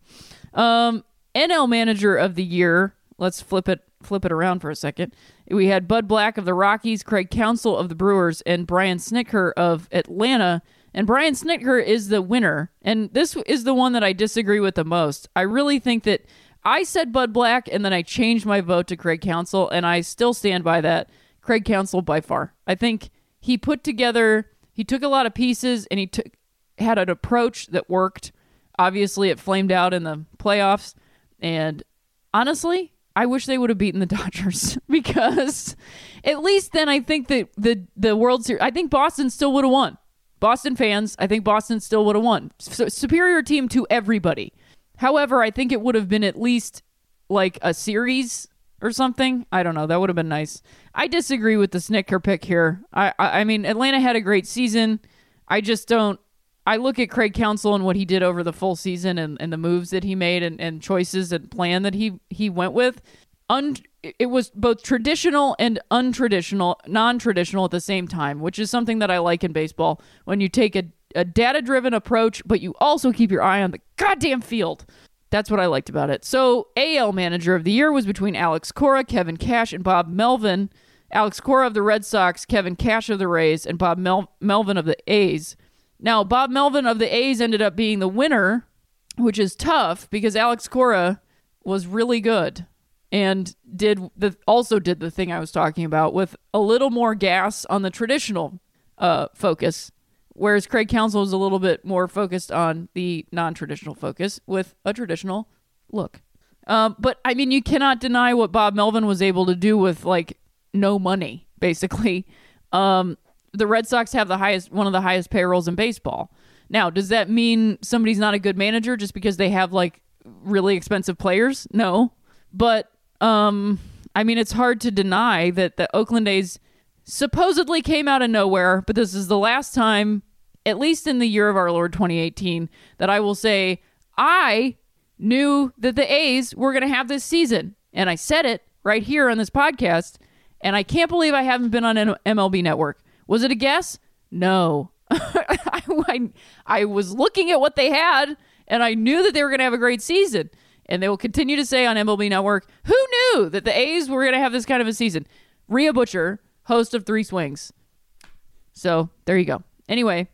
A: Um, NL Manager of the Year. Let's flip it flip it around for a second. We had Bud Black of the Rockies, Craig Counsell of the Brewers, and Brian Snitker of Atlanta and Brian Snitker is the winner. And this is the one that I disagree with the most. I really think that I said Bud Black and then I changed my vote to Craig Counsell, and I still stand by that. Craig Counsell by far. I think he put together, he took a lot of pieces and he took had an approach that worked. Obviously, it flamed out in the playoffs. And honestly, I wish they would have beaten the [laughs] Dodgers [laughs] because at least then I think that the the World Series, I think Boston still would have won. Boston fans, I think Boston still would have won. Superior team to everybody. However, I think it would have been at least like a series or something. I don't know. That would have been nice. I disagree with the Snitker pick here. I, I, I mean, Atlanta had a great season. I just don't. I look at Craig Counsell and what he did over the full season and, and the moves that he made and, and choices and plan that he he went with. Un, it was both traditional and untraditional, non-traditional at the same time, which is something that I like in baseball. When you take a, a data-driven approach, but you also keep your eye on the goddamn field. That's what I liked about it. So, AL Manager of the Year was between Alex Cora, Kevin Cash, and Bob Melvin. Alex Cora of the Red Sox, Kevin Cash of the Rays, and Bob Mel- Melvin of the A's. Now, Bob Melvin of the A's ended up being the winner, which is tough because Alex Cora was really good and did the also did the thing I was talking about with a little more gas on the traditional uh, focus, whereas Craig Counsell was a little bit more focused on the non-traditional focus with a traditional look. Um, but I mean, you cannot deny what Bob Melvin was able to do with like no money, basically. Um, the Red Sox have the highest, one of the highest payrolls in baseball. Now, does that mean somebody's not a good manager just because they have like really expensive players? No, but um, I mean, it's hard to deny that the Oakland A's supposedly came out of nowhere, but this is the last time, at least in the year of our Lord 2018, that I will say I knew that the A's were going to have this season. And I said it right here on this podcast. And I can't believe I haven't been on an MLB Network. Was it a guess? No. [laughs] I, I, I was looking at what they had, and I knew that they were going to have a great season and they will continue to say on MLB Network, who knew that the A's were going to have this kind of a season? Rhea Butcher, host of Three Swings. So there you go. Anyway,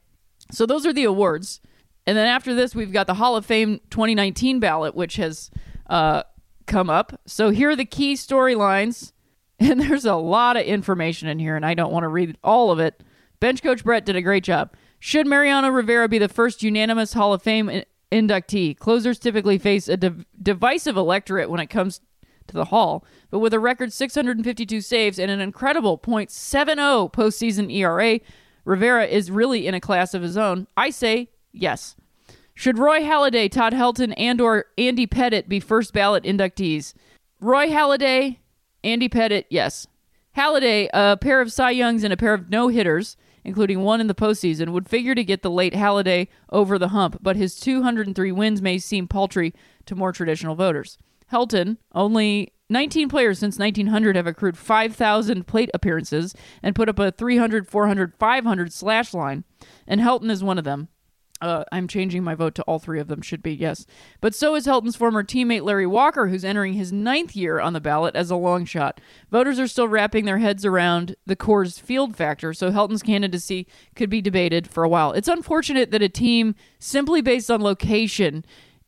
A: So those are the awards. And then after this, we've got the Hall of Fame 2019 ballot, which has uh, come up. So here are the key storylines. [laughs] And there's a lot of information in here, and I don't want to read all of it. Bench coach Brett did a great job. Should Mariano Rivera be the first unanimous Hall of Fame in- inductee? Closers typically face a div- divisive electorate when it comes to the Hall, but with a record 652 saves and an incredible .70 postseason ERA, Rivera is really in a class of his own. I say yes. Should Roy Halladay, Todd Helton, and or Andy Pettitte be first ballot inductees? Roy Halladay, Andy Pettitte, yes. Halladay, a pair of Cy Youngs and a pair of no hitters, including one in the postseason, would figure to get the late Halladay over the hump, but his 203 wins may seem paltry to more traditional voters. Helton, only 19 players since 1900 have accrued 5,000 plate appearances and put up a 300, 400, 500 slash line, and Helton is one of them. Uh, I'm changing my vote to all three of them, should be yes. But so is Helton's former teammate Larry Walker, who's entering his ninth year on the ballot as a long shot. Voters are still wrapping their heads around the Coors field factor, so Helton's candidacy could be debated for a while. It's unfortunate that a team, simply based on location,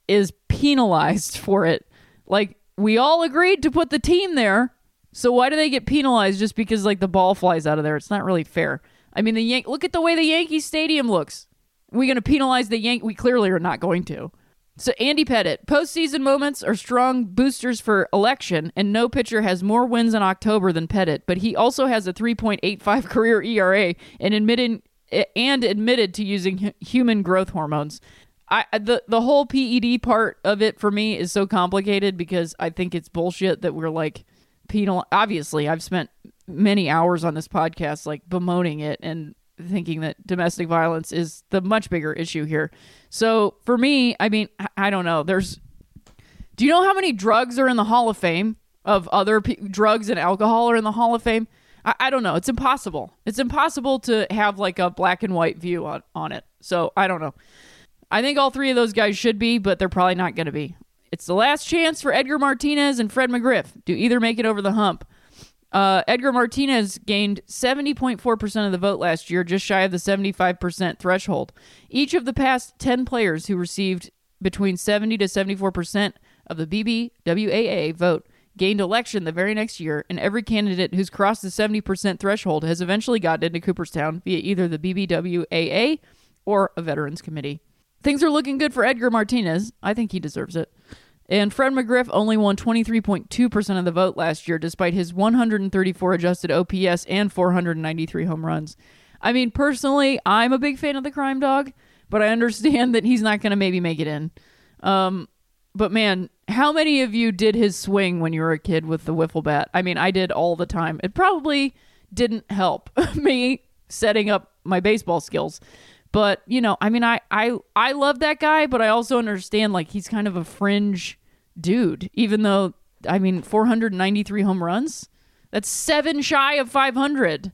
A: is penalized [laughs] for it. Like, we all agreed to put the team there, so why do they get penalized just because, like, the ball flies out of there? It's not really fair. I mean, the Yan- look at the way the Yankee Stadium looks we going to penalize the Yank? We clearly are not going to. So Andy Pettitte, postseason moments are strong boosters for election, and no pitcher has more wins in October than Pettitte. But he also has a 3.85 [laughs] career ERA and admitted and admitted to using human growth hormones. I the the whole PED part of it for me is so complicated because I think it's bullshit that we're like penal. Obviously, I've spent many hours on this podcast like bemoaning it and thinking that domestic violence is the much bigger issue here. So for me, I mean, I don't know. There's, do you know how many drugs are in the Hall of Fame of other p- drugs and alcohol are in the Hall of Fame? I, I don't know. It's impossible. It's impossible to have like a black and white view on, on it. So I don't know. I think all three of those guys should be, but they're probably not going to be. It's the last chance for Edgar Martinez and Fred McGriff. Do either make it over the hump? Uh, Edgar Martinez gained 70.4% of the vote last year, just shy of the 75% threshold. Each of the past 10 players who received between 70 to 74% of the BBWAA vote gained election the very next year, and every candidate who's crossed the 70% threshold has eventually gotten into Cooperstown via either the BBWAA or a Veterans Committee. Things are looking good for Edgar Martinez. I think he deserves it. And Fred McGriff only won 23.2% of the vote last year, despite his 134 adjusted OPS and 493 home runs. I mean, personally, I'm a big fan of the crime dog, but I understand [laughs] that he's not going to maybe make it in. Um, but man, how many of you did his swing when you were a kid with the wiffle bat? I mean, I did all the time. It probably didn't help [laughs] me setting up my baseball skills. But, you know, I mean I I I love that guy, but I also understand like he's kind of a fringe dude even though I mean 493 home runs. That's 7 shy of 500.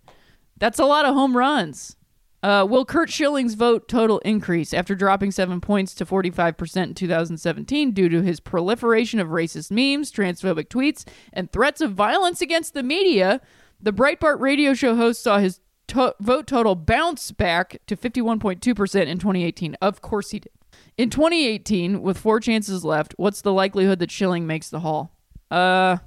A: That's a lot of home runs. Uh, will Curt Schilling's vote total increase after dropping seven points to 45% in 2017 due to his proliferation of racist memes, transphobic tweets, and threats of violence against the media? The Breitbart radio show host saw his to- vote total bounce back to 51.2% in 2018. Of course he did. In 2018, with four chances left, what's the likelihood that Schilling makes the Hall? Uh,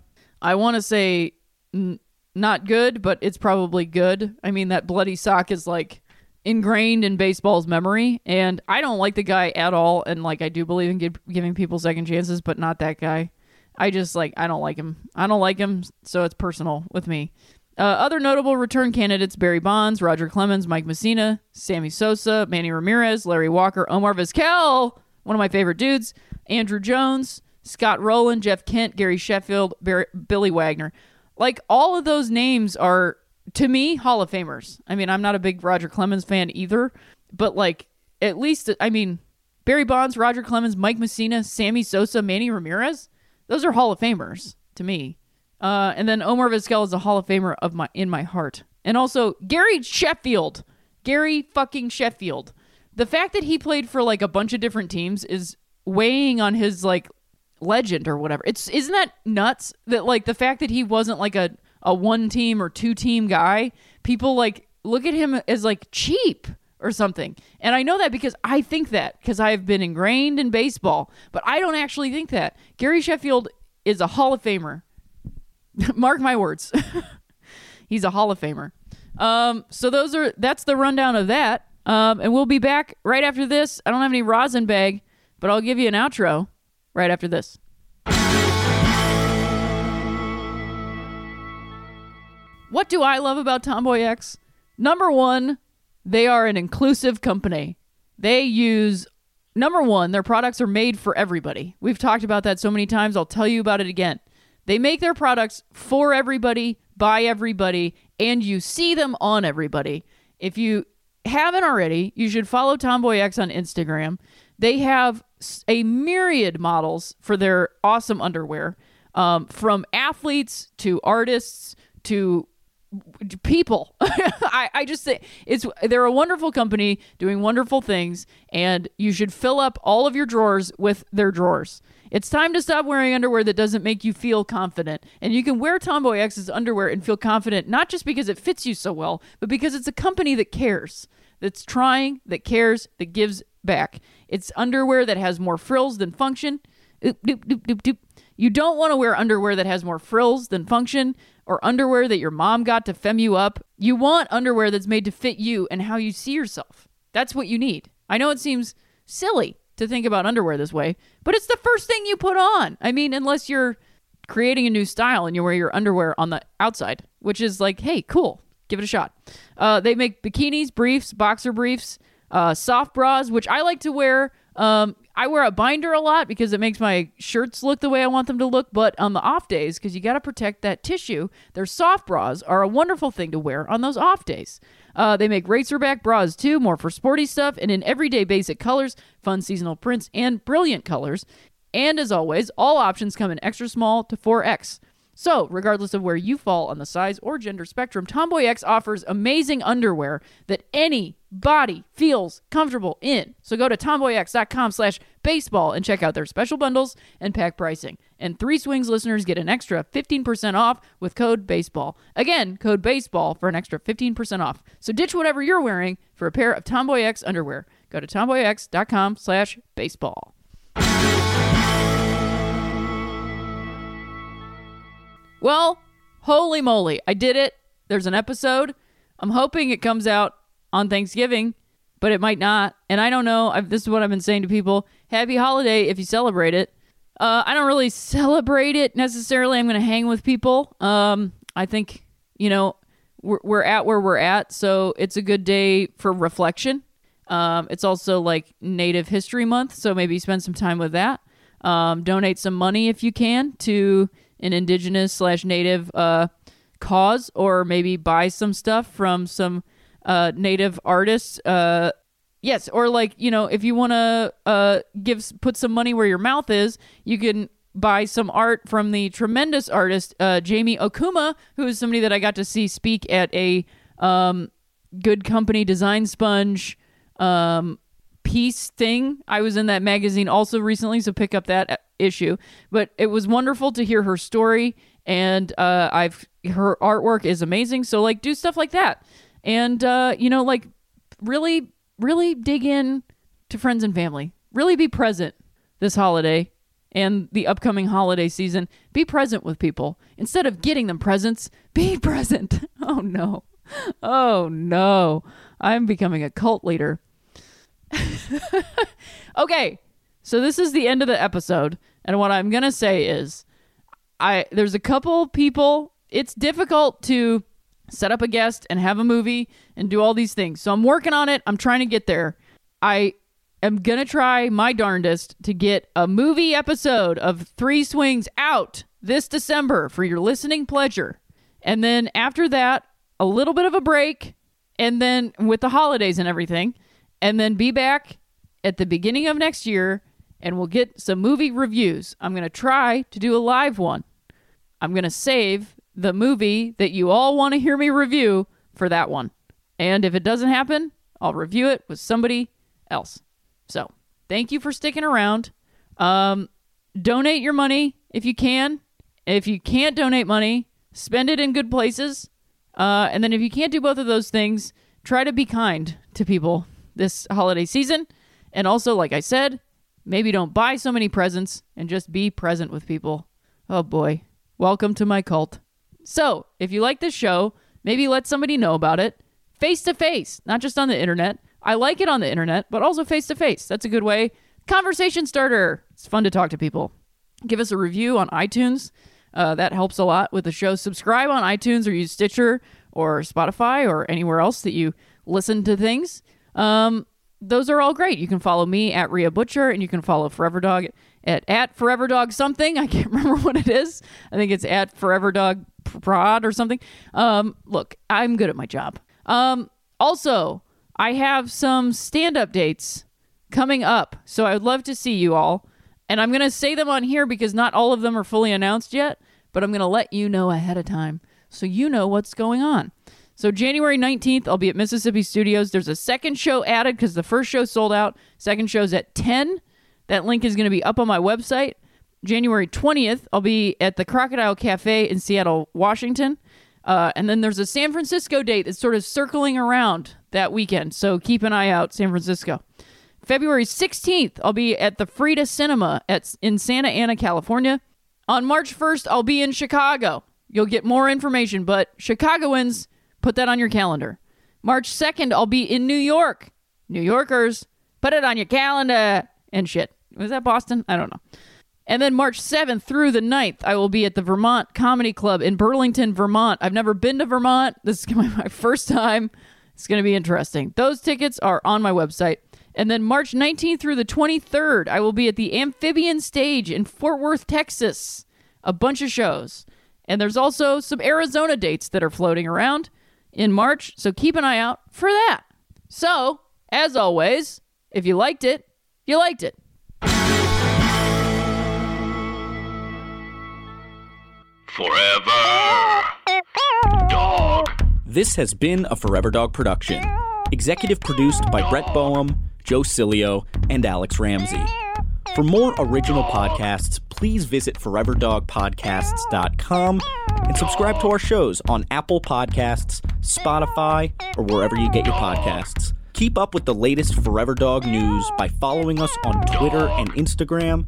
A: I want to say n- not good, but it's probably good. I mean, that bloody sock is like ingrained in baseball's memory, and I don't like the guy at all. And like, I do believe in gi- giving people second chances, but not that guy. I just like, I don't like him. I don't like him, so it's personal with me. Uh, other notable return candidates Barry Bonds, Roger Clemens, Mike Mussina, Sammy Sosa, Manny Ramirez, Larry Walker, Omar Vizquel, one of my favorite dudes, Andruw Jones, Scott Rolen, Jeff Kent, Gary Sheffield, Barry, Billy Wagner. Like all of those names are to me Hall of Famers. I mean, I'm not a big Roger Clemens fan either, but like at least I mean Barry Bonds, Roger Clemens, Mike Mussina, Sammy Sosa, Manny Ramirez, those are Hall of Famers to me. Uh, and then Omar Vizquel is a Hall of Famer of my in my heart. And also Gary Sheffield. Gary fucking Sheffield. The fact that he played for like a bunch of different teams is weighing on his like legend or whatever. It's isn't that nuts that like the fact that he wasn't like a a one team or two team guy, people like look at him as like cheap or something. And I know that because I think that because I have been ingrained in baseball, but I don't actually think that. Gary Sheffield is a Hall of Famer. [laughs] Mark my words. [laughs] He's a Hall of Famer. Um, so those are that's the rundown of that. Um, and we'll be back right after this. I don't have any rosin bag, but I'll give you an outro right after this. What do I love about Tomboy X? Number one, they are an inclusive company. They use, number one, their products are made for everybody. We've talked about that so many times. I'll tell you about it again. They make their products for everybody, by everybody, and you see them on everybody. If you haven't already, you should follow Tomboy X on Instagram. They have a myriad models for their awesome underwear, um, from athletes to artists to people. [laughs] I, I just say it's they're a wonderful company doing wonderful things, and you should fill up all of your drawers with their drawers. It's time to stop wearing underwear that doesn't make you feel confident. And you can wear Tomboy X's underwear and feel confident, not just because it fits you so well, but because it's a company that cares, that's trying, that cares, that gives back. It's underwear that has more frills than function. Oop, doop, doop, doop, doop. You don't want to wear underwear that has more frills than function or underwear that your mom got to fem you up. You want underwear that's made to fit you and how you see yourself. That's what you need. I know it seems silly to think about underwear this way, but it's the first thing you put on. I mean, unless you're creating a new style and you wear your underwear on the outside, which is like, hey, cool, give it a shot. Uh, they make bikinis, briefs, boxer briefs, uh, soft bras, which I like to wear. Um, I wear a binder a lot because it makes my shirts look the way I want them to look. But on the off days, because you got to protect that tissue, their soft bras are a wonderful thing to wear on those off days. Uh, they make racerback bras too, more for sporty stuff and in everyday basic colors, fun seasonal prints, and brilliant colors. And as always, all options come in extra small to 4X. So, regardless of where you fall on the size or gender spectrum, Tomboy X offers amazing underwear that any body feels comfortable in. So go to tomboyx.com slash baseball and check out their special bundles and pack pricing. And Three Swings listeners get an extra 15% off with code BASEBALL. Again, code BASEBALL for an extra 15% off. So ditch whatever you're wearing for a pair of Tomboy X underwear. Go to tomboyx.com slash baseball. Well, holy moly, I did it. There's an episode. I'm hoping it comes out on Thanksgiving, but it might not. And I don't know. I've, this is what I've been saying to people. Happy holiday if you celebrate it. Uh, I don't really celebrate it necessarily. I'm going to hang with people. Um, I think, you know, we're, we're at where we're at. So it's a good day for reflection. Um, it's also like Native History Month. So maybe spend some time with that. Um, donate some money if you can to an indigenous slash native uh, cause, or maybe buy some stuff from some uh, native artists. Yes, or like you know, if you want to uh, give put some money where your mouth is, you can buy some art from the tremendous artist uh, Jamie Okuma, who is somebody that I got to see speak at a um, Good Company Design Sponge um, piece thing. I was in that magazine also recently, so pick up that uh, issue. But it was wonderful to hear her story, and uh, I've her artwork is amazing. So like, do stuff like that, and uh, you know, like really, really dig in to friends and family. Really be present this holiday and the upcoming holiday season. Be present with people instead of getting them presents. Be [laughs] present. Oh no, oh no, I'm becoming a cult leader. [laughs] okay, so this is the end of the episode, and what I'm gonna say is, I there's a couple people. It's difficult to set up a guest and have a movie and do all these things. So I'm working on it. I'm trying to get there. I am gonna try my darndest to get a movie episode of Three Swings out this December for your listening pleasure, and then after that, a little bit of a break, and then with the holidays and everything and then be back at the beginning of next year and we'll get some movie reviews. I'm going to try to do a live one. I'm going to save the movie that you all want to hear me review for that one. And if it doesn't happen, I'll review it with somebody else. So, thank you for sticking around. Um, donate your money if you can. If you can't donate money, spend it in good places. Uh, and then if you can't do both of those things, try to be kind to people this holiday season. And also, like I said, maybe don't buy so many presents and just be present with people. Oh boy. Welcome to my cult. So, if you like this show, maybe let somebody know about it face to face, not just on the internet. I like it on the internet, but also face to face. That's a good way. Conversation starter. It's fun to talk to people. Give us a review on iTunes. Uh, that helps a lot with the show. Subscribe on iTunes or use Stitcher or Spotify or anywhere else that you listen to things. Um, those are all great. You can follow me at Rhea Butcher and you can follow Forever Dog at, at at Forever Dog something. I can't [laughs] remember what it is. I think it's at Forever Dog Prod or something. Um, look, I'm good at my job. Um, also, I have some stand up dates coming up. So I would love to see you all. And I'm going to say them on here because not all of them are fully announced yet, but I'm going to let you know ahead of time so you know what's going on. So January 19th, I'll be at Mississippi Studios. There's a second show added because the first show sold out. Second show's at 10. That link is going to be up on my website. January 20th, I'll be at the Crocodile Cafe in Seattle, Washington. Uh, and then there's a San Francisco date that's sort of circling around that weekend. So keep an eye out, San Francisco. February 16th, I'll be at the Frida Cinema at, in Santa Ana, California. On March 1st, I'll be in Chicago. You'll get more information, but Chicagoans, put that on your calendar. March 2nd, I'll be in New York. New Yorkers, put it on your calendar and shit. Was that Boston? I don't know. And then March 7th through the 9th, I will be at the Vermont Comedy Club in Burlington, Vermont. I've never been to Vermont. This is [laughs] my first time. It's going to be interesting. Those tickets are on my website. And then March 19th through the 23rd, I will be at the Amphibian Stage in Fort Worth, Texas. A bunch of shows. And there's also some Arizona dates that are floating around in March, so keep an eye out for that. So, as always, if you liked it, you liked it.
B: Forever. Dog.
D: This has been a Forever Dog production. Executive produced by Brett Boehm, Joe Cilio, and Alex Ramsey. For more original podcasts, please visit foreverdogpodcasts.com and subscribe to our shows on Apple Podcasts, Spotify, or wherever you get your podcasts. Keep up with the latest Forever Dog news by following us on Twitter and Instagram